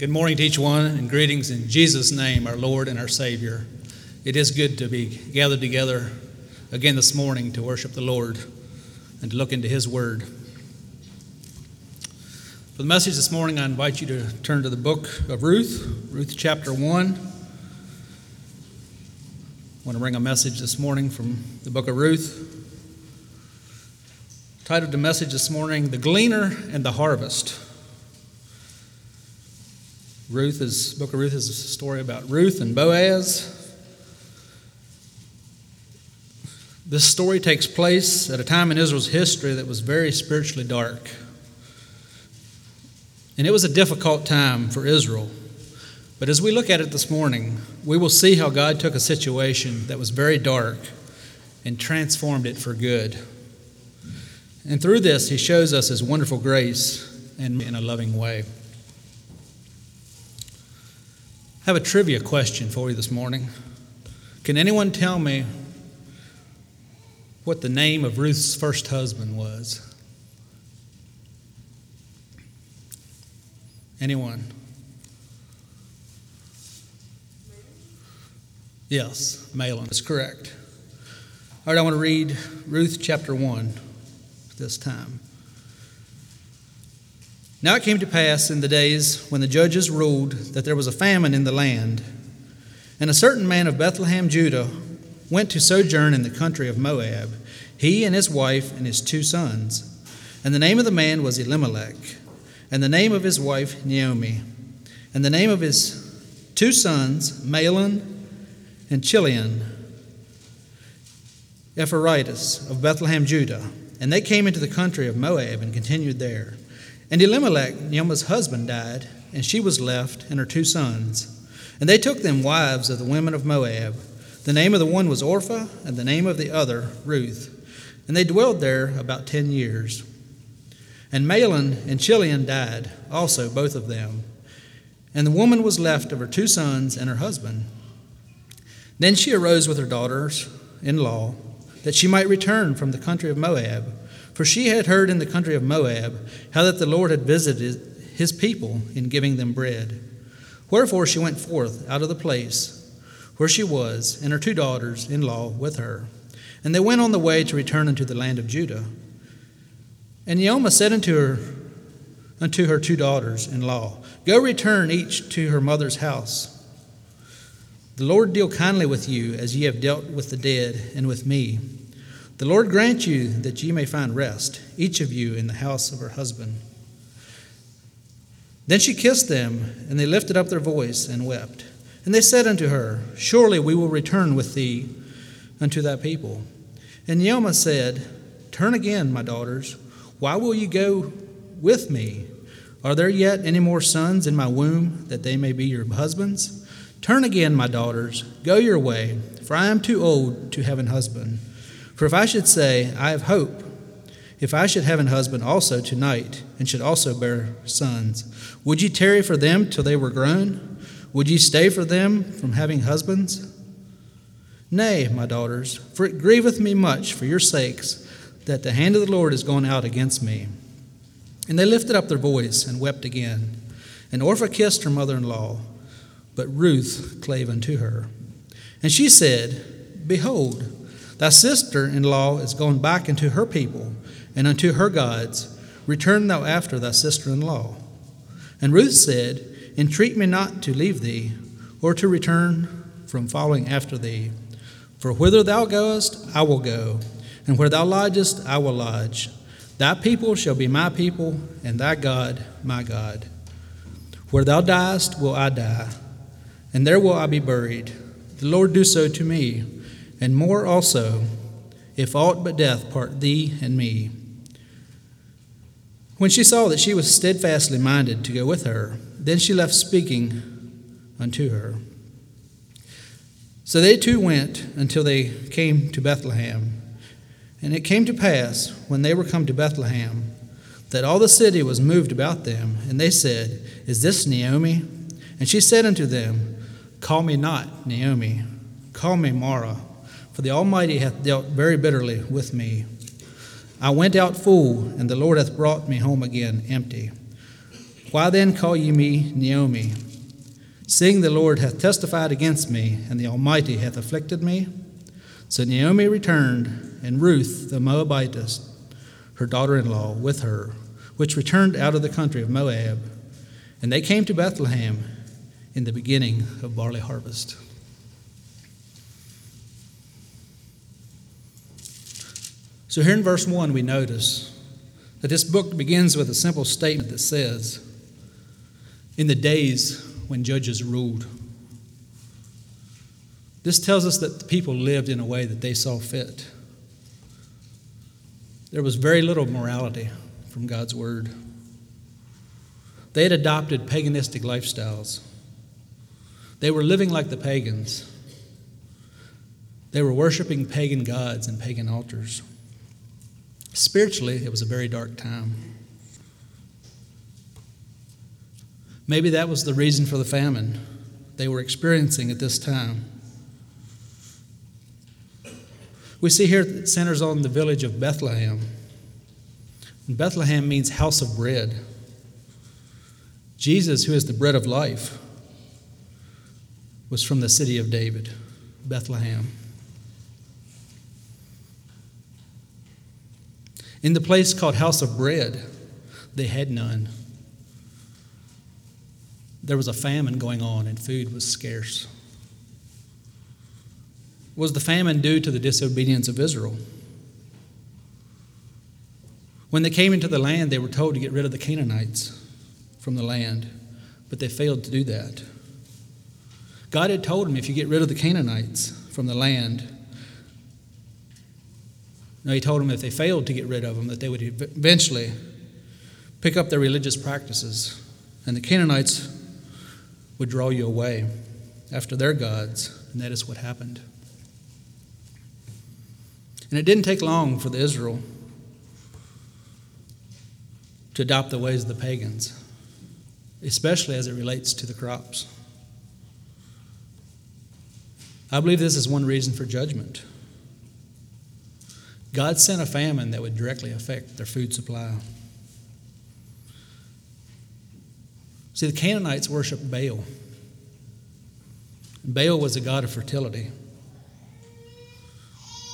Good morning to each one, and greetings in Jesus' name, our Lord and our Savior. It is good to be gathered together again this morning to worship the Lord and to look into His Word. For the message this morning, I invite you to turn to the book of Ruth, Ruth chapter 1. I want to bring a message this morning from the book of Ruth. Titled the message this morning, The Gleaner and the Harvest. Ruth is book of Ruth is a story about Ruth and Boaz. This story takes place at a time in Israel's history that was very spiritually dark. And it was a difficult time for Israel. But as we look at it this morning, we will see how God took a situation that was very dark and transformed it for good. And through this, He shows us His wonderful grace and in a loving way. I have a trivia question for you this morning. Can anyone tell me what the name of Ruth's first husband was? Anyone? Yes, Mahlon is correct. All right, I want to read Ruth chapter 1 this time. Now it came to pass in the days when the judges ruled that there was a famine in the land. And a certain man of Bethlehem, Judah, went to sojourn in the country of Moab, he and his wife and his two sons. And the name of the man was Elimelech, and the name of his wife Naomi, and the name of his two sons Mahlon and Chilion, Ephraitah of Bethlehem, Judah. And they came into the country of Moab and continued there. And Elimelech, Naomi's husband, died, and she was left and her two sons. And they took them wives of the women of Moab. The name of the one was Orpah, and the name of the other Ruth. And they dwelled there about ten years. And Mahlon and Chilion died, also both of them. And the woman was left of her two sons and her husband. Then she arose with her daughters in law, that she might return from the country of Moab. For she had heard in the country of Moab how that the Lord had visited his people in giving them bread. Wherefore she went forth out of the place where she was, and her two daughters in law with her. And they went on the way to return unto the land of Judah. And Naomi said unto her, unto her two daughters in law, Go return each to her mother's house. The Lord deal kindly with you as ye have dealt with the dead and with me. The Lord grant you that ye may find rest, each of you in the house of her husband. Then she kissed them, and they lifted up their voice and wept. And they said unto her, Surely we will return with thee unto thy people. And Naomi said, Turn again, my daughters. Why will ye go with me? Are there yet any more sons in my womb that they may be your husbands? Turn again, my daughters. Go your way, for I am too old to have an husband. For if I should say, I have hope, if I should have an husband also tonight, and should also bear sons, would ye tarry for them till they were grown? Would ye stay for them from having husbands? Nay, my daughters, for it grieveth me much for your sakes that the hand of the Lord is gone out against me. And they lifted up their voice and wept again. And Orpah kissed her mother in law, but Ruth clave unto her. And she said, Behold, Thy sister in law is gone back into her people and unto her gods. Return thou after thy sister in law. And Ruth said, Entreat me not to leave thee, or to return from following after thee. For whither thou goest, I will go, and where thou lodgest, I will lodge. Thy people shall be my people, and thy God my God. Where thou diest, will I die, and there will I be buried. The Lord do so to me and more also, if aught but death part thee and me. When she saw that she was steadfastly minded to go with her, then she left speaking unto her. So they two went until they came to Bethlehem. And it came to pass, when they were come to Bethlehem, that all the city was moved about them, and they said, Is this Naomi? And she said unto them, Call me not Naomi, call me Mara for the Almighty hath dealt very bitterly with me. I went out full, and the Lord hath brought me home again empty. Why then call ye me Naomi, seeing the Lord hath testified against me, and the Almighty hath afflicted me? So Naomi returned, and Ruth the Moabitess, her daughter in law, with her, which returned out of the country of Moab. And they came to Bethlehem in the beginning of barley harvest. So, here in verse 1, we notice that this book begins with a simple statement that says, In the days when judges ruled. This tells us that the people lived in a way that they saw fit. There was very little morality from God's word. They had adopted paganistic lifestyles. They were living like the pagans. They were worshiping pagan gods and pagan altars. Spiritually, it was a very dark time. Maybe that was the reason for the famine they were experiencing at this time. We see here it centers on the village of Bethlehem. And Bethlehem means house of bread. Jesus, who is the bread of life, was from the city of David, Bethlehem. In the place called House of Bread, they had none. There was a famine going on and food was scarce. Was the famine due to the disobedience of Israel? When they came into the land, they were told to get rid of the Canaanites from the land, but they failed to do that. God had told them if you get rid of the Canaanites from the land, no, he told them if they failed to get rid of them, that they would eventually pick up their religious practices, and the Canaanites would draw you away after their gods, and that is what happened. And it didn't take long for the Israel to adopt the ways of the pagans, especially as it relates to the crops. I believe this is one reason for judgment. God sent a famine that would directly affect their food supply. See, the Canaanites worshiped Baal. Baal was a god of fertility.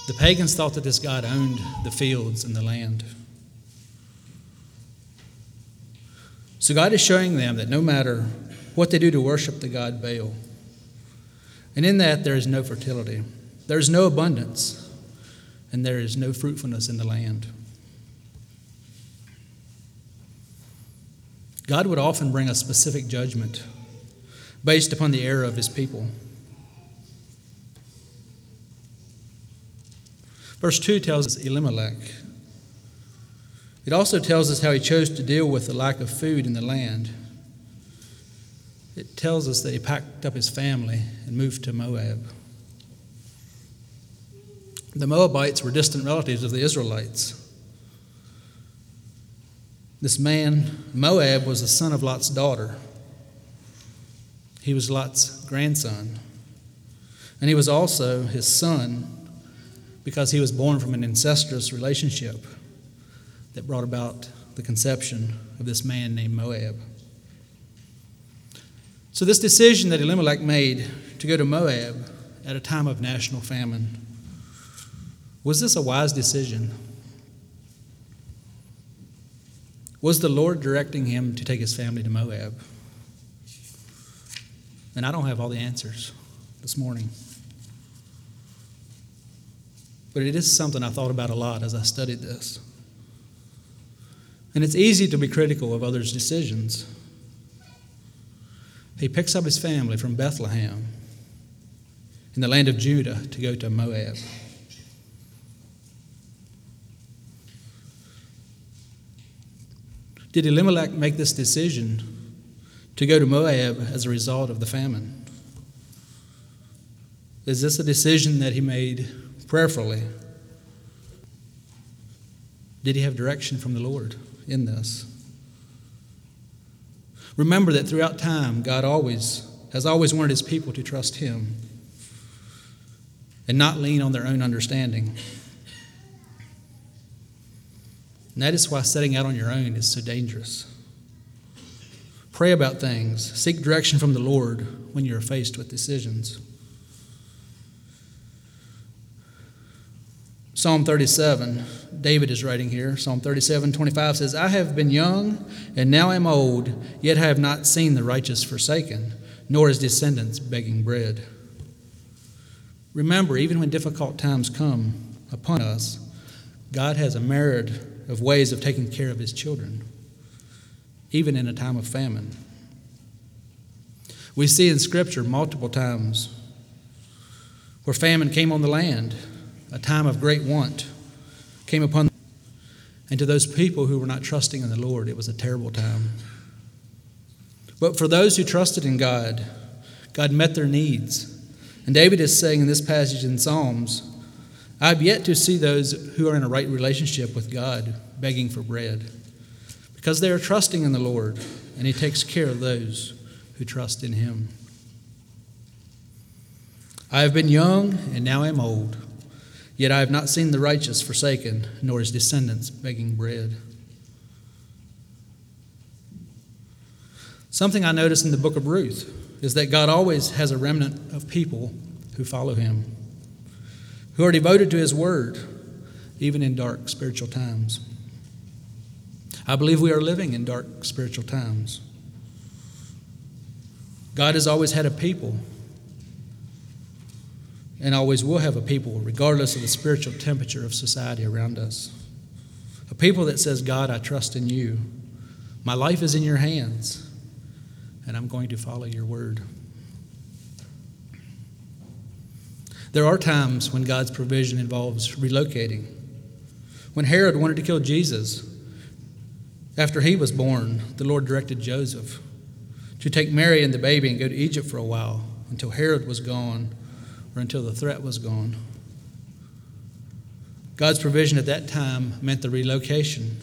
The pagans thought that this god owned the fields and the land. So God is showing them that no matter what they do to worship the god Baal, and in that there is no fertility, there is no abundance, and there is no fruitfulness in the land. God would often bring a specific judgment based upon the error of his people. Verse 2 tells us Elimelech. It also tells us how he chose to deal with the lack of food in the land. It tells us that he packed up his family and moved to Moab. The Moabites were distant relatives of the Israelites. This man, Moab, was the son of Lot's daughter. He was Lot's grandson. And he was also his son because he was born from an incestuous relationship that brought about the conception of this man named Moab. So, this decision that Elimelech made to go to Moab at a time of national famine was this a wise decision? Was the Lord directing him to take his family to Moab? And I don't have all the answers this morning. But it is something I thought about a lot as I studied this. And it's easy to be critical of others' decisions. He picks up his family from Bethlehem in the land of Judah to go to Moab. Did Elimelech make this decision to go to Moab as a result of the famine? Is this a decision that he made prayerfully? Did he have direction from the Lord in this? Remember that throughout time, God always has always wanted his people to trust him and not lean on their own understanding. And that is why setting out on your own is so dangerous. Pray about things. Seek direction from the Lord when you're faced with decisions. Psalm 37, David is writing here. Psalm 37, 25 says, I have been young and now am old, yet I have not seen the righteous forsaken, nor his descendants begging bread. Remember, even when difficult times come upon us, God has a myriad of ways of taking care of his children, even in a time of famine. We see in Scripture multiple times where famine came on the land a time of great want came upon. And to those people who were not trusting in the Lord, it was a terrible time. But for those who trusted in God, God met their needs. And David is saying in this passage in Psalms, I have yet to see those who are in a right relationship with God begging for bread because they are trusting in the Lord and He takes care of those who trust in Him. I have been young and now am old. Yet I have not seen the righteous forsaken, nor his descendants begging bread. Something I notice in the book of Ruth is that God always has a remnant of people who follow him, who are devoted to his word, even in dark spiritual times. I believe we are living in dark spiritual times. God has always had a people and always will have a people, regardless of the spiritual temperature of society around us. A people that says, God, I trust in you. My life is in your hands, and I'm going to follow your word. There are times when God's provision involves relocating. When Herod wanted to kill Jesus, after he was born, the Lord directed Joseph to take Mary and the baby and go to Egypt for a while until Herod was gone or until the threat was gone. God's provision at that time meant the relocation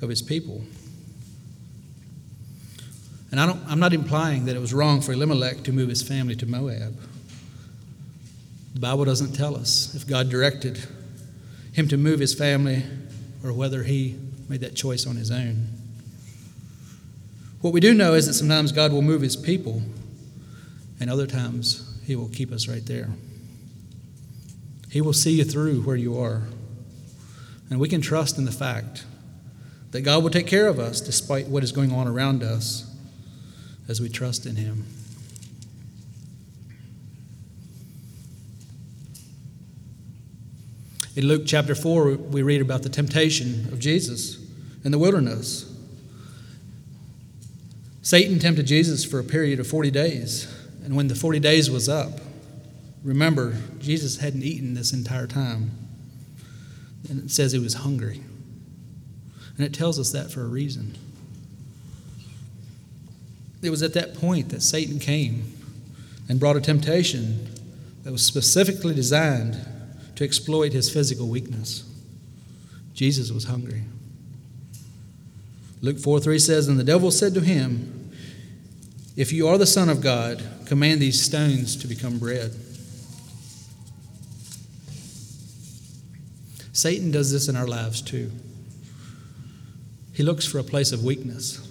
of his people. And I don't, I'm not implying that it was wrong for Elimelech to move his family to Moab. The Bible doesn't tell us if God directed him to move his family or whether he made that choice on his own. What we do know is that sometimes God will move his people, and other times he will keep us right there. He will see you through where you are. And we can trust in the fact that God will take care of us despite what is going on around us as we trust in Him. In Luke chapter 4, we read about the temptation of Jesus in the wilderness. Satan tempted Jesus for a period of 40 days. And when the 40 days was up, remember, Jesus hadn't eaten this entire time. And it says he was hungry. And it tells us that for a reason. It was at that point that Satan came and brought a temptation that was specifically designed to exploit his physical weakness. Jesus was hungry. Luke 4 3 says, And the devil said to him, if you are the Son of God, command these stones to become bread. Satan does this in our lives too. He looks for a place of weakness.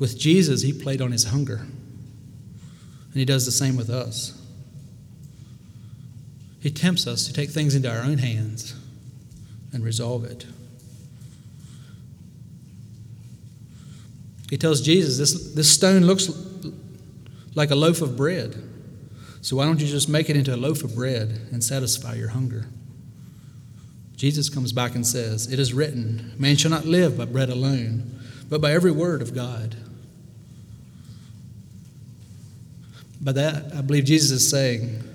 With Jesus, he played on his hunger. And he does the same with us. He tempts us to take things into our own hands and resolve it. He tells Jesus, this, this stone looks like a loaf of bread. So why don't you just make it into a loaf of bread and satisfy your hunger? Jesus comes back and says, It is written, man shall not live by bread alone, but by every word of God. By that, I believe Jesus is saying,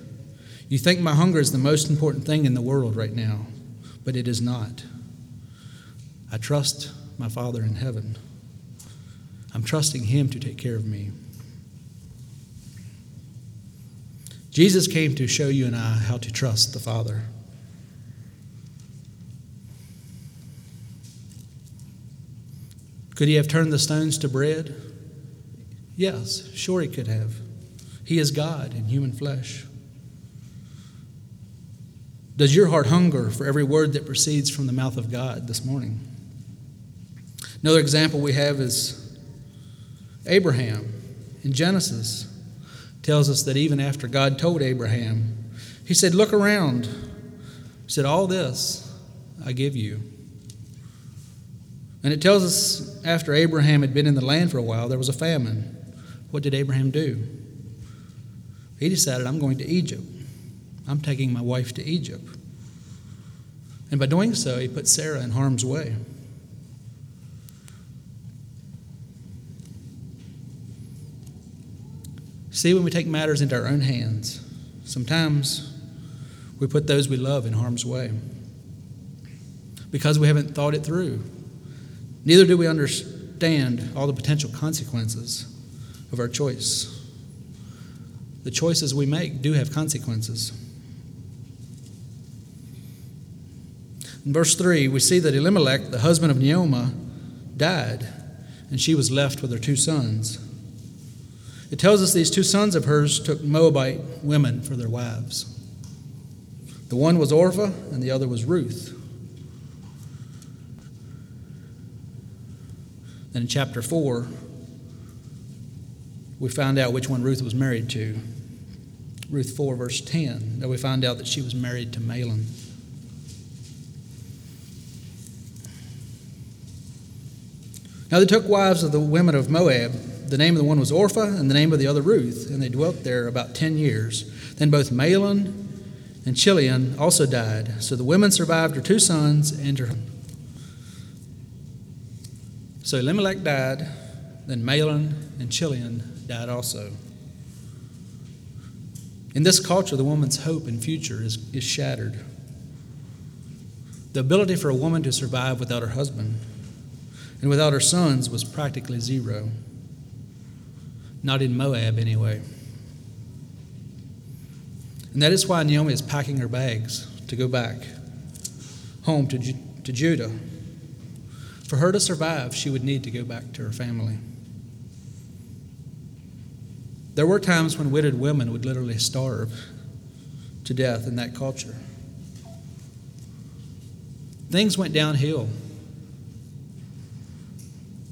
You think my hunger is the most important thing in the world right now, but it is not. I trust my Father in heaven. I'm trusting Him to take care of me. Jesus came to show you and I how to trust the Father. Could he have turned the stones to bread? Yes, sure he could have. He is God in human flesh. Does your heart hunger for every word that proceeds from the mouth of God this morning? Another example we have is Abraham in Genesis tells us that even after God told Abraham, he said, Look around. He said, All this I give you. And it tells us after Abraham had been in the land for a while, there was a famine. What did Abraham do? He decided, I'm going to Egypt. I'm taking my wife to Egypt. And by doing so, he put Sarah in harm's way. See, when we take matters into our own hands, sometimes we put those we love in harm's way because we haven't thought it through. Neither do we understand all the potential consequences of our choice. The choices we make do have consequences. In verse 3, we see that Elimelech, the husband of Naomi, died, and she was left with her two sons. It tells us these two sons of hers took Moabite women for their wives. The one was Orpah, and the other was Ruth. Then in chapter 4, we found out which one Ruth was married to. Ruth 4, verse 10, that we find out that she was married to Mahlon. Now they took wives of the women of Moab the name of the one was Orpah, and the name of the other Ruth, and they dwelt there about ten years. Then both Mahlon and Chilion also died. So the women survived her two sons and her. So Elimelech died, then Mahlon and Chilion died also. In this culture, the woman's hope and future is, is shattered. The ability for a woman to survive without her husband and without her sons was practically zero. Not in Moab, anyway. And that is why Naomi is packing her bags to go back home to, to Judah. For her to survive, she would need to go back to her family. There were times when widowed women would literally starve to death in that culture. Things went downhill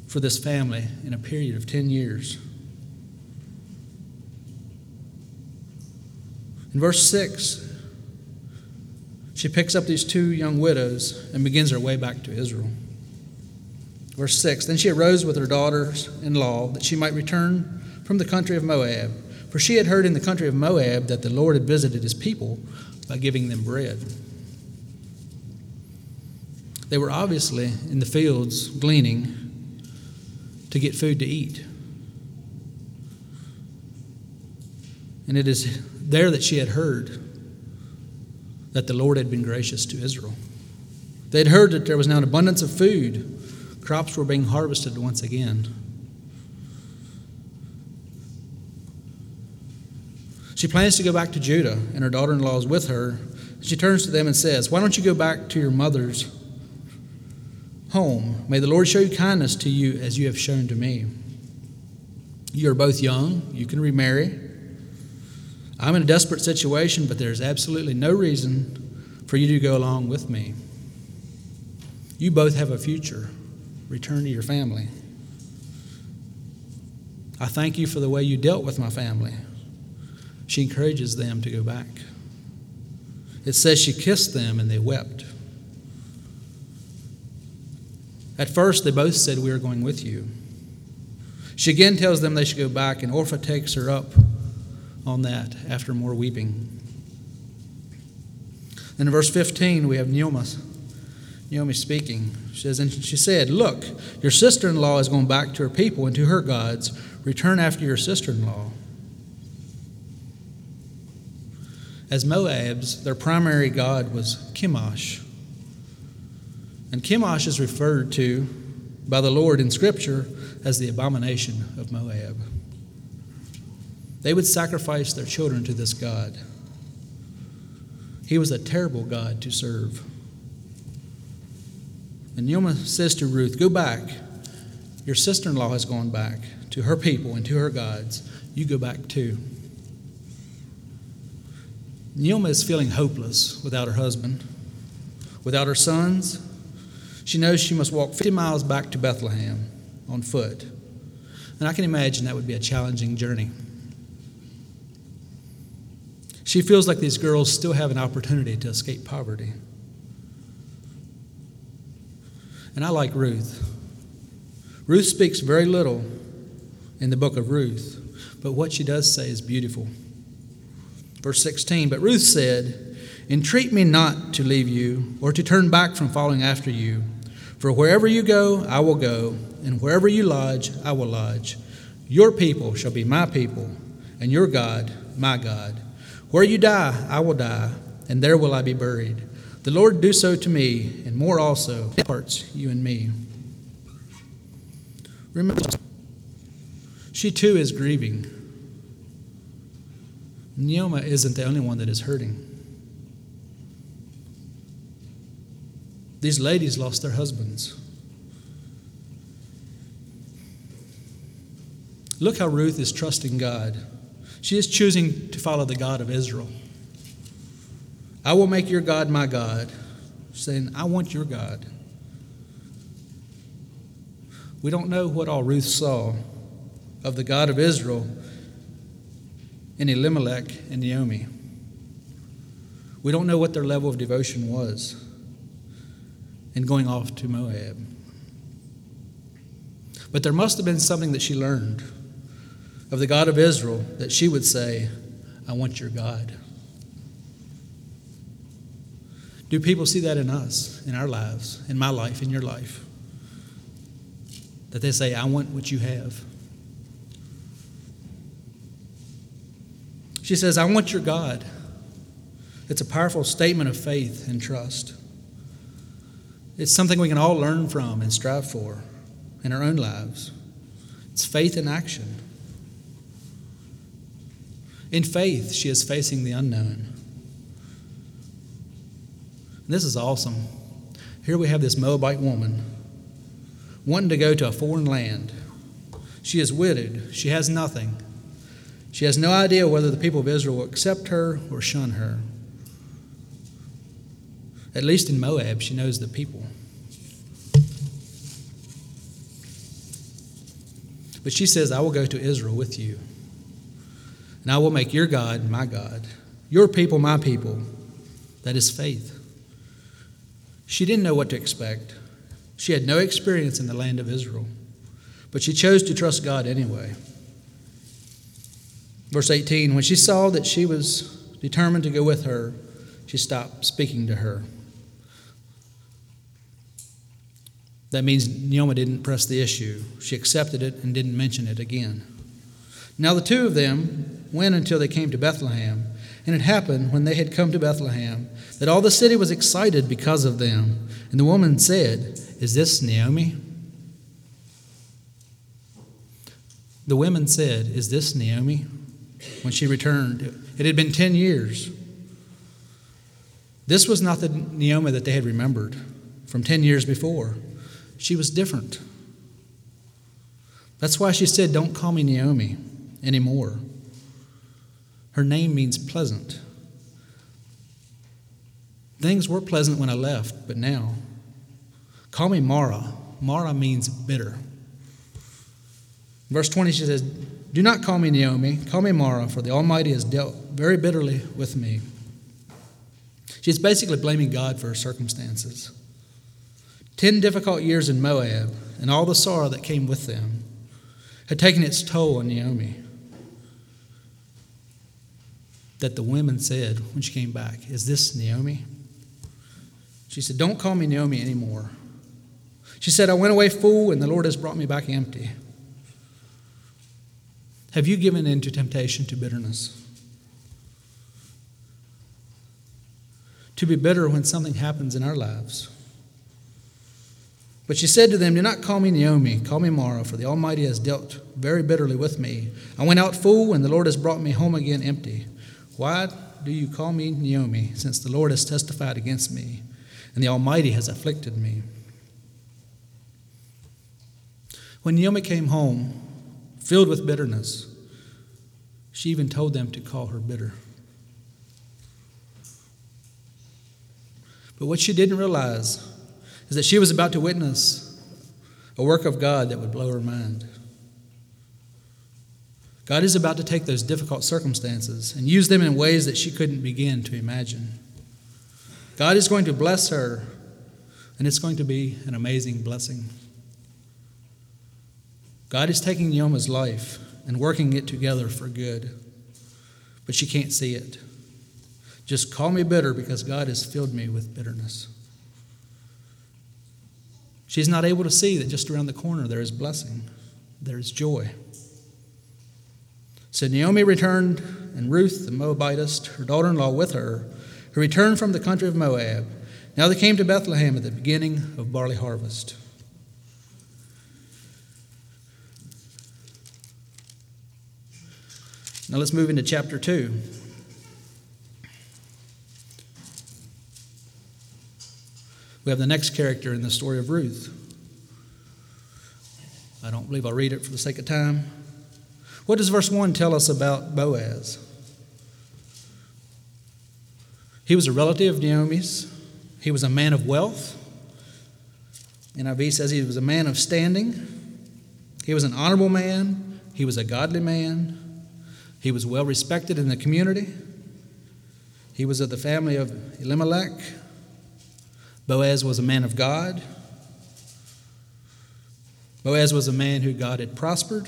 for this family in a period of 10 years. In verse 6, she picks up these two young widows and begins her way back to Israel. Verse 6 Then she arose with her daughters in law that she might return from the country of Moab, for she had heard in the country of Moab that the Lord had visited his people by giving them bread. They were obviously in the fields gleaning to get food to eat. And it is there that she had heard that the Lord had been gracious to Israel. They had heard that there was now an abundance of food, crops were being harvested once again. She plans to go back to Judah, and her daughter in law is with her. She turns to them and says, Why don't you go back to your mother's home? May the Lord show you kindness to you as you have shown to me. You are both young, you can remarry. I'm in a desperate situation, but there's absolutely no reason for you to go along with me. You both have a future. Return to your family. I thank you for the way you dealt with my family. She encourages them to go back. It says she kissed them and they wept. At first, they both said, We are going with you. She again tells them they should go back, and Orpah takes her up on that after more weeping. Then in verse 15, we have Naomi, Naomi speaking. She says, And she said, Look, your sister in law is going back to her people and to her gods. Return after your sister in law. As Moabs, their primary god was Chemosh. And Chemosh is referred to by the Lord in Scripture as the abomination of Moab. They would sacrifice their children to this God. He was a terrible God to serve. And Naomi says to Ruth, Go back. Your sister in law has gone back to her people and to her gods. You go back too. Naomi is feeling hopeless without her husband, without her sons. She knows she must walk 50 miles back to Bethlehem on foot. And I can imagine that would be a challenging journey. She feels like these girls still have an opportunity to escape poverty. And I like Ruth. Ruth speaks very little in the book of Ruth, but what she does say is beautiful. Verse 16 But Ruth said, Entreat me not to leave you or to turn back from following after you. For wherever you go, I will go, and wherever you lodge, I will lodge. Your people shall be my people, and your God, my God. Where you die, I will die, and there will I be buried. The Lord do so to me, and more also, parts you and me. Remember, she too is grieving. Naomi isn't the only one that is hurting. These ladies lost their husbands. Look how Ruth is trusting God. She is choosing to follow the God of Israel. I will make your God my God, saying, I want your God. We don't know what all Ruth saw of the God of Israel in Elimelech and Naomi. We don't know what their level of devotion was in going off to Moab. But there must have been something that she learned of the God of Israel that she would say, I want your God. Do people see that in us, in our lives, in my life, in your life? That they say, I want what you have. She says, I want your God. It's a powerful statement of faith and trust. It's something we can all learn from and strive for in our own lives. It's faith in action. In faith, she is facing the unknown. And this is awesome. Here we have this Moabite woman wanting to go to a foreign land. She is widowed, she has nothing. She has no idea whether the people of Israel will accept her or shun her. At least in Moab, she knows the people. But she says, I will go to Israel with you, and I will make your God my God, your people my people. That is faith. She didn't know what to expect. She had no experience in the land of Israel, but she chose to trust God anyway. Verse 18 When she saw that she was determined to go with her, she stopped speaking to her. That means Naomi didn't press the issue. She accepted it and didn't mention it again. Now the two of them went until they came to Bethlehem. And it happened when they had come to Bethlehem that all the city was excited because of them. And the woman said, Is this Naomi? The women said, Is this Naomi? When she returned, it had been 10 years. This was not the Naomi that they had remembered from 10 years before. She was different. That's why she said, Don't call me Naomi anymore. Her name means pleasant. Things were pleasant when I left, but now, call me Mara. Mara means bitter. Verse 20, she says, Do not call me Naomi, call me Mara, for the Almighty has dealt very bitterly with me. She's basically blaming God for her circumstances. Ten difficult years in Moab and all the sorrow that came with them had taken its toll on Naomi. That the women said when she came back, Is this Naomi? She said, Don't call me Naomi anymore. She said, I went away full, and the Lord has brought me back empty. Have you given in to temptation to bitterness? To be bitter when something happens in our lives. But she said to them, Do not call me Naomi, call me Mara, for the Almighty has dealt very bitterly with me. I went out full, and the Lord has brought me home again empty. Why do you call me Naomi, since the Lord has testified against me, and the Almighty has afflicted me? When Naomi came home, filled with bitterness, she even told them to call her bitter. But what she didn't realize is that she was about to witness a work of God that would blow her mind. God is about to take those difficult circumstances and use them in ways that she couldn't begin to imagine. God is going to bless her, and it's going to be an amazing blessing. God is taking Naomi's life and working it together for good, but she can't see it. Just call me bitter because God has filled me with bitterness. She's not able to see that just around the corner there is blessing, there is joy. So Naomi returned, and Ruth the Moabitess, her daughter in law, with her, who returned from the country of Moab. Now they came to Bethlehem at the beginning of barley harvest. Now let's move into chapter 2. We have the next character in the story of Ruth. I don't believe I'll read it for the sake of time. What does verse 1 tell us about Boaz? He was a relative of Naomi's. He was a man of wealth. NIV says he was a man of standing. He was an honorable man. He was a godly man. He was well respected in the community. He was of the family of Elimelech. Boaz was a man of God. Boaz was a man who God had prospered.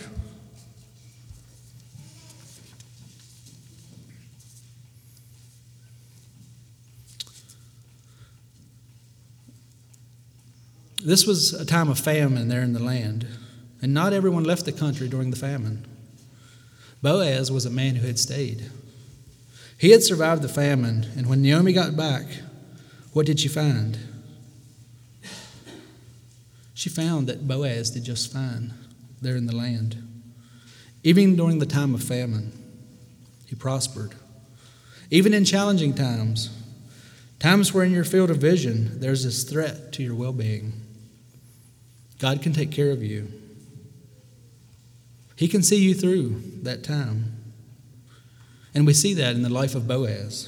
This was a time of famine there in the land, and not everyone left the country during the famine. Boaz was a man who had stayed. He had survived the famine, and when Naomi got back, what did she find? She found that Boaz did just fine there in the land. Even during the time of famine, he prospered. Even in challenging times, times where in your field of vision there's this threat to your well being, God can take care of you. He can see you through that time. And we see that in the life of Boaz.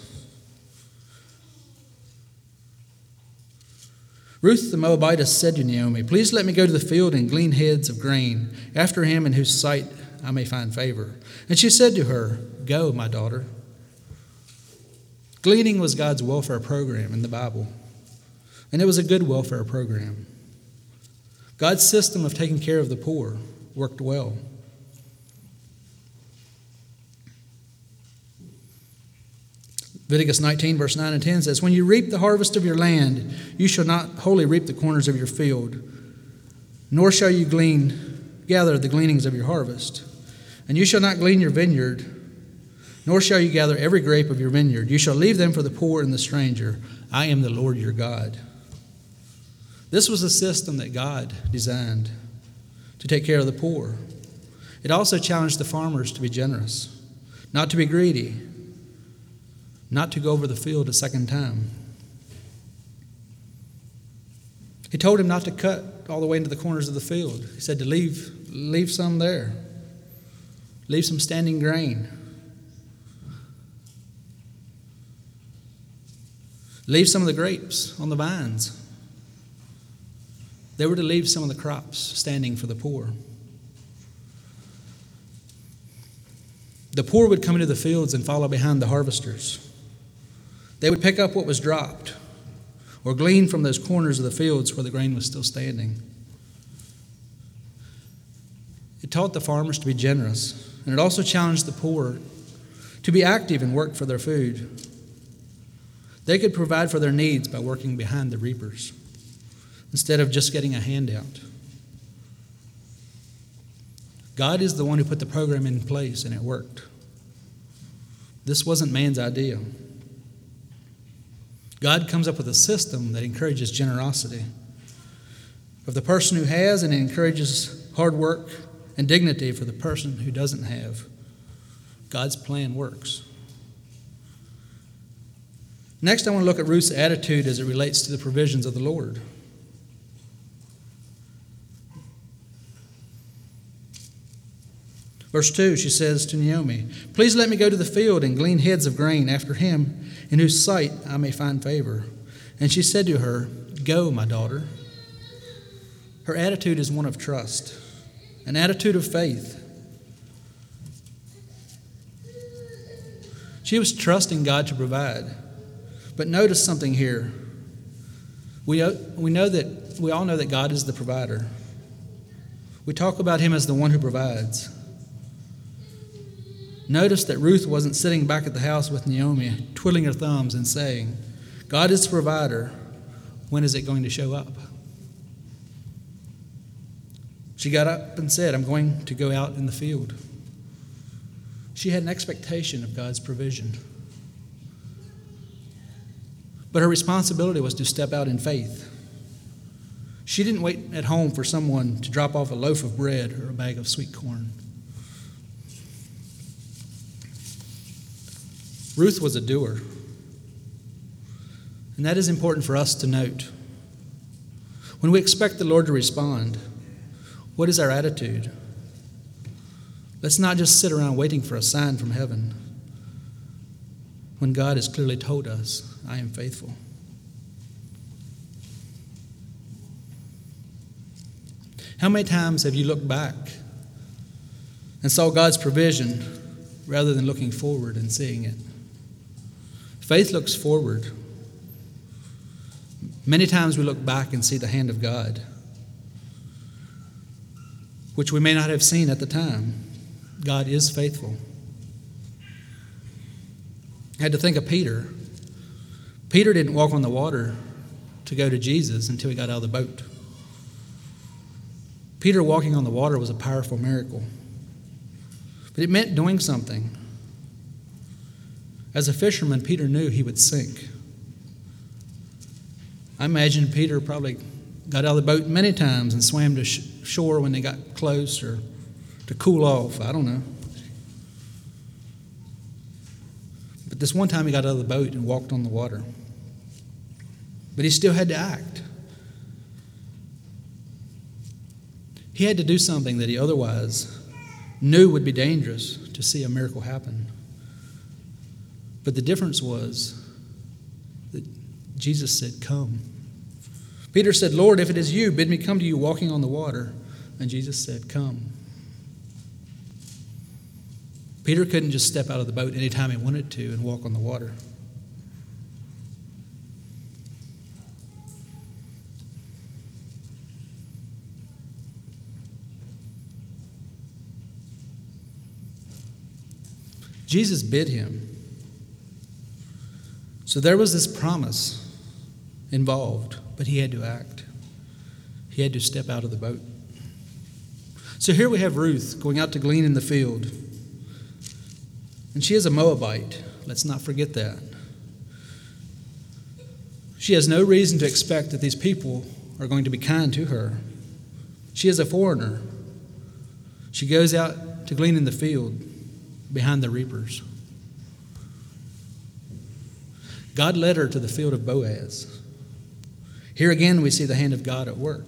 Ruth the Moabitess said to Naomi, Please let me go to the field and glean heads of grain after him in whose sight I may find favor. And she said to her, Go, my daughter. Gleaning was God's welfare program in the Bible, and it was a good welfare program. God's system of taking care of the poor worked well. Leviticus 19, verse 9 and 10 says, When you reap the harvest of your land, you shall not wholly reap the corners of your field, nor shall you glean, gather the gleanings of your harvest. And you shall not glean your vineyard, nor shall you gather every grape of your vineyard. You shall leave them for the poor and the stranger. I am the Lord your God. This was a system that God designed to take care of the poor. It also challenged the farmers to be generous, not to be greedy, not to go over the field a second time. He told him not to cut all the way into the corners of the field. He said to leave, leave some there, leave some standing grain. Leave some of the grapes on the vines. They were to leave some of the crops standing for the poor. The poor would come into the fields and follow behind the harvesters. They would pick up what was dropped or glean from those corners of the fields where the grain was still standing. It taught the farmers to be generous, and it also challenged the poor to be active and work for their food. They could provide for their needs by working behind the reapers instead of just getting a handout. God is the one who put the program in place and it worked. This wasn't man's idea. God comes up with a system that encourages generosity of the person who has and encourages hard work and dignity for the person who doesn't have. God's plan works. Next, I want to look at Ruth's attitude as it relates to the provisions of the Lord. Verse 2, she says to Naomi, Please let me go to the field and glean heads of grain after him, in whose sight I may find favor. And she said to her, Go, my daughter. Her attitude is one of trust, an attitude of faith. She was trusting God to provide. But notice something here. We, uh, we know that we all know that God is the provider. We talk about him as the one who provides. Notice that Ruth wasn't sitting back at the house with Naomi, twiddling her thumbs and saying, God is the provider. When is it going to show up? She got up and said, I'm going to go out in the field. She had an expectation of God's provision. But her responsibility was to step out in faith. She didn't wait at home for someone to drop off a loaf of bread or a bag of sweet corn. Ruth was a doer. And that is important for us to note. When we expect the Lord to respond, what is our attitude? Let's not just sit around waiting for a sign from heaven when God has clearly told us, I am faithful. How many times have you looked back and saw God's provision rather than looking forward and seeing it? Faith looks forward. Many times we look back and see the hand of God, which we may not have seen at the time. God is faithful. I had to think of Peter. Peter didn't walk on the water to go to Jesus until he got out of the boat. Peter walking on the water was a powerful miracle, but it meant doing something. As a fisherman, Peter knew he would sink. I imagine Peter probably got out of the boat many times and swam to shore when they got close or to cool off. I don't know. But this one time he got out of the boat and walked on the water. But he still had to act. He had to do something that he otherwise knew would be dangerous to see a miracle happen. But the difference was that Jesus said, Come. Peter said, Lord, if it is you, bid me come to you walking on the water. And Jesus said, Come. Peter couldn't just step out of the boat anytime he wanted to and walk on the water. Jesus bid him. So there was this promise involved, but he had to act. He had to step out of the boat. So here we have Ruth going out to glean in the field. And she is a Moabite. Let's not forget that. She has no reason to expect that these people are going to be kind to her. She is a foreigner. She goes out to glean in the field behind the reapers. God led her to the field of Boaz. Here again, we see the hand of God at work.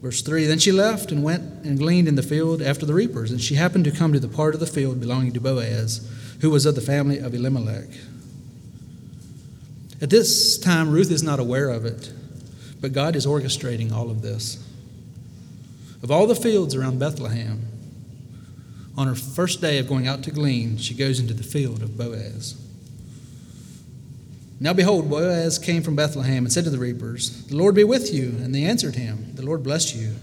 Verse 3 Then she left and went and gleaned in the field after the reapers, and she happened to come to the part of the field belonging to Boaz, who was of the family of Elimelech. At this time, Ruth is not aware of it, but God is orchestrating all of this. Of all the fields around Bethlehem, on her first day of going out to glean, she goes into the field of Boaz. Now behold, Boaz came from Bethlehem and said to the reapers, The Lord be with you. And they answered him, The Lord bless you.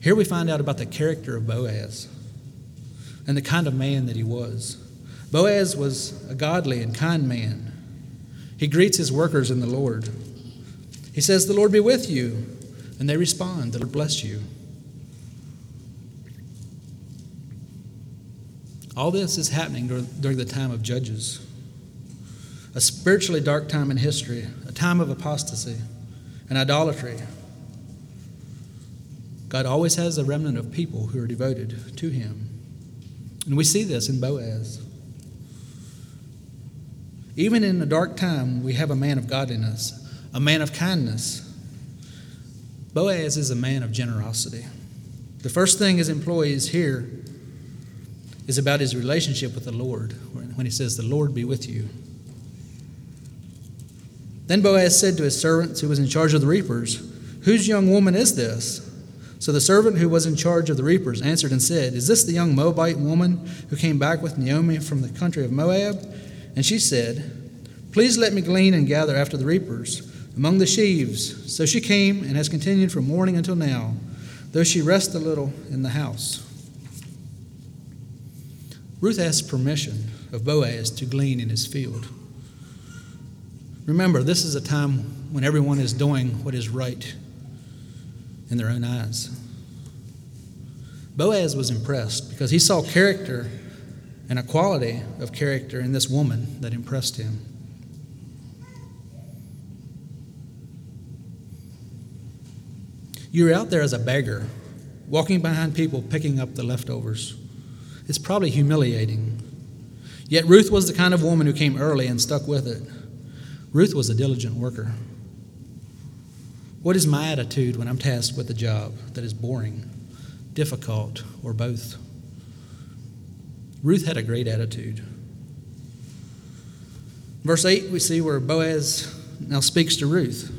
Here we find out about the character of Boaz and the kind of man that he was. Boaz was a godly and kind man. He greets his workers in the Lord. He says, The Lord be with you. And they respond, The Lord bless you. All this is happening during the time of Judges, a spiritually dark time in history, a time of apostasy and idolatry. God always has a remnant of people who are devoted to Him. And we see this in Boaz. Even in a dark time, we have a man of godliness, a man of kindness. Boaz is a man of generosity. The first thing his employees hear is about his relationship with the Lord when he says, The Lord be with you. Then Boaz said to his servants who was in charge of the reapers, Whose young woman is this? So the servant who was in charge of the reapers answered and said, Is this the young Moabite woman who came back with Naomi from the country of Moab? And she said, Please let me glean and gather after the reapers among the sheaves. So she came and has continued from morning until now, though she rests a little in the house. Ruth asked permission of Boaz to glean in his field. Remember, this is a time when everyone is doing what is right in their own eyes. Boaz was impressed because he saw character and a quality of character in this woman that impressed him. You're out there as a beggar, walking behind people picking up the leftovers. It's probably humiliating. Yet Ruth was the kind of woman who came early and stuck with it. Ruth was a diligent worker. What is my attitude when I'm tasked with a job that is boring, difficult, or both? Ruth had a great attitude. Verse 8, we see where Boaz now speaks to Ruth.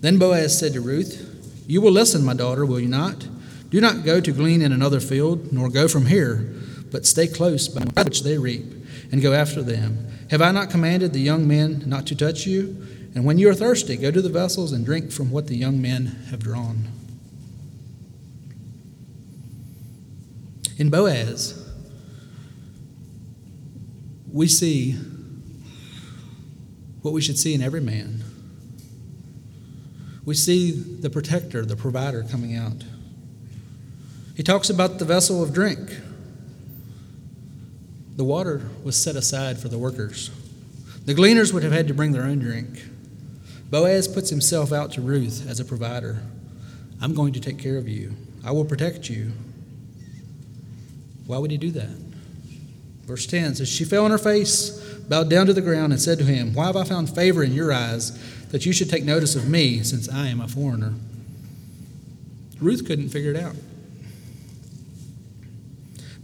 Then Boaz said to Ruth, You will listen, my daughter, will you not? Do not go to glean in another field, nor go from here, but stay close by which they reap, and go after them have I not commanded the young men not to touch you? And when you are thirsty, go to the vessels and drink from what the young men have drawn. In Boaz, we see what we should see in every man. We see the protector, the provider coming out. He talks about the vessel of drink. The water was set aside for the workers. The gleaners would have had to bring their own drink. Boaz puts himself out to Ruth as a provider. I'm going to take care of you, I will protect you. Why would he do that? Verse 10 says, She fell on her face, bowed down to the ground, and said to him, Why have I found favor in your eyes that you should take notice of me, since I am a foreigner? Ruth couldn't figure it out.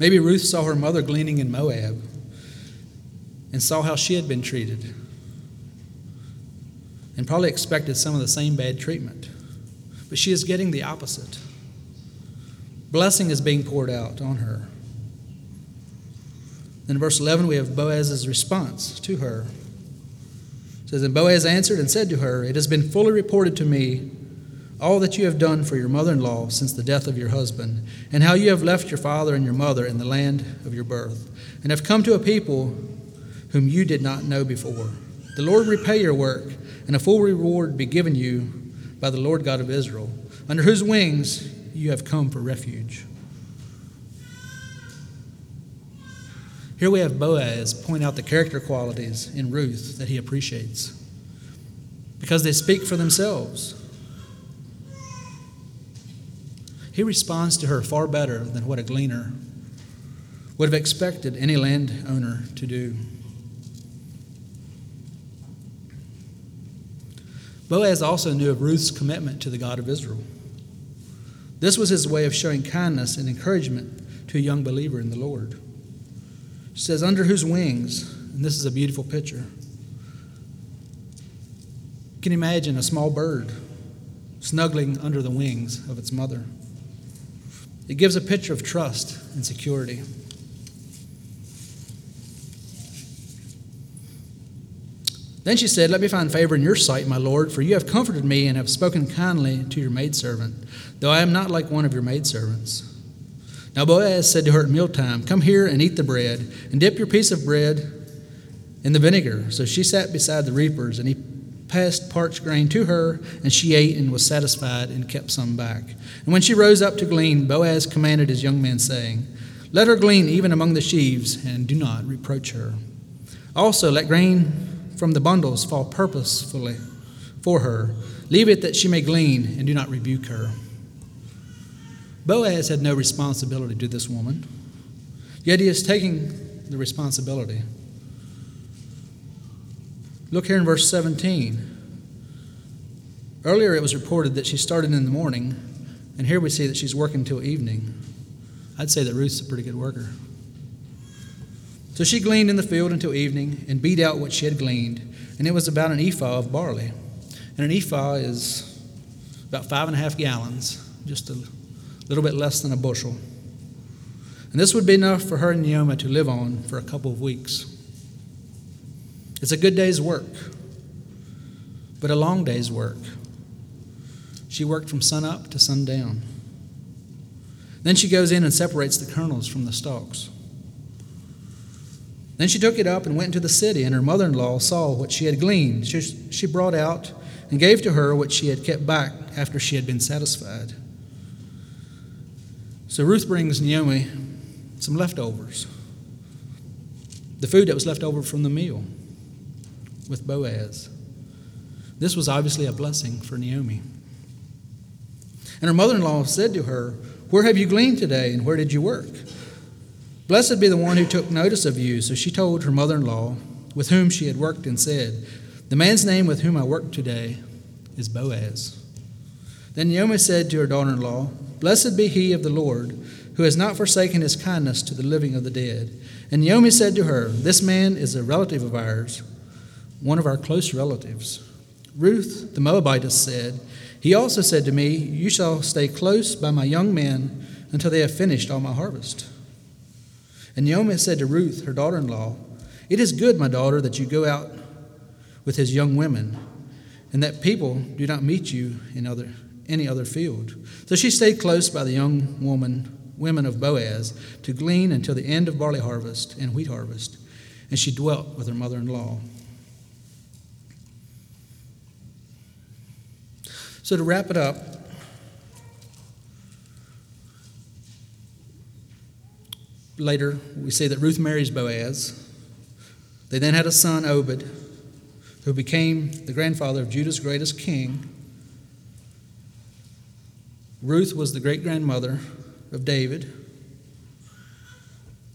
Maybe Ruth saw her mother gleaning in Moab and saw how she had been treated and probably expected some of the same bad treatment. But she is getting the opposite. Blessing is being poured out on her. In verse 11, we have Boaz's response to her. It says, And Boaz answered and said to her, It has been fully reported to me all that you have done for your mother in law since the death of your husband, and how you have left your father and your mother in the land of your birth, and have come to a people whom you did not know before. The Lord repay your work, and a full reward be given you by the Lord God of Israel, under whose wings you have come for refuge. Here we have Boaz point out the character qualities in Ruth that he appreciates because they speak for themselves. He responds to her far better than what a gleaner would have expected any landowner to do. Boaz also knew of Ruth's commitment to the God of Israel. This was his way of showing kindness and encouragement to a young believer in the Lord. She says, Under whose wings, and this is a beautiful picture. You can imagine a small bird snuggling under the wings of its mother. It gives a picture of trust and security. Then she said, Let me find favor in your sight, my Lord, for you have comforted me and have spoken kindly to your maidservant, though I am not like one of your maidservants. Now Boaz said to her at mealtime, Come here and eat the bread, and dip your piece of bread in the vinegar. So she sat beside the reapers, and he passed parched grain to her, and she ate and was satisfied and kept some back. And when she rose up to glean, Boaz commanded his young men, saying, Let her glean even among the sheaves, and do not reproach her. Also, let grain from the bundles fall purposefully for her. Leave it that she may glean, and do not rebuke her. Boaz had no responsibility to this woman, yet he is taking the responsibility. Look here in verse 17. Earlier it was reported that she started in the morning, and here we see that she's working till evening. I'd say that Ruth's a pretty good worker. So she gleaned in the field until evening and beat out what she had gleaned, and it was about an ephah of barley. And an ephah is about five and a half gallons, just a little bit less than a bushel. And this would be enough for her and Naomi to live on for a couple of weeks. It's a good day's work, but a long day's work. She worked from sun up to sundown. Then she goes in and separates the kernels from the stalks. Then she took it up and went into the city, and her mother in law saw what she had gleaned. She, she brought out and gave to her what she had kept back after she had been satisfied. So Ruth brings Naomi some leftovers the food that was left over from the meal with Boaz. This was obviously a blessing for Naomi. And her mother in law said to her, Where have you gleaned today, and where did you work? Blessed be the one who took notice of you. So she told her mother in law, with whom she had worked, and said, The man's name with whom I work today is Boaz. Then Naomi said to her daughter in law, Blessed be he of the Lord, who has not forsaken his kindness to the living of the dead. And Naomi said to her, This man is a relative of ours, one of our close relatives. Ruth the Moabitess said, He also said to me, You shall stay close by my young men until they have finished all my harvest. And Naomi said to Ruth, her daughter in law, It is good, my daughter, that you go out with his young women, and that people do not meet you in other, any other field. So she stayed close by the young woman, women of Boaz, to glean until the end of barley harvest and wheat harvest, and she dwelt with her mother in law. So, to wrap it up, later we see that Ruth marries Boaz. They then had a son, Obed, who became the grandfather of Judah's greatest king. Ruth was the great grandmother of David.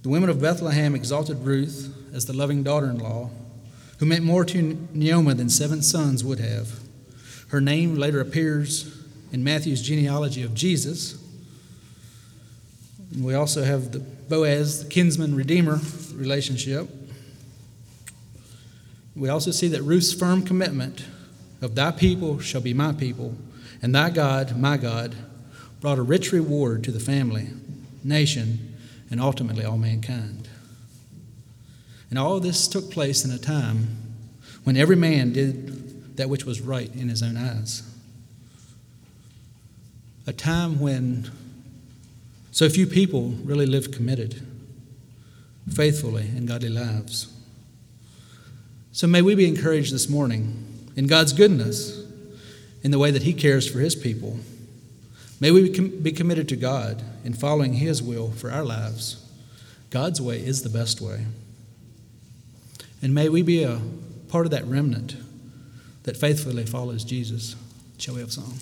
The women of Bethlehem exalted Ruth as the loving daughter in law, who meant more to Naomi than seven sons would have. Her name later appears in Matthew's genealogy of Jesus. We also have the Boaz, the kinsman redeemer relationship. We also see that Ruth's firm commitment of thy people shall be my people, and thy God, my God, brought a rich reward to the family, nation, and ultimately all mankind. And all this took place in a time when every man did that which was right in his own eyes. A time when so few people really lived committed, faithfully, in godly lives. So may we be encouraged this morning in God's goodness, in the way that He cares for His people. May we be committed to God in following His will for our lives. God's way is the best way. And may we be a part of that remnant that faithfully follows Jesus. Shall we have song?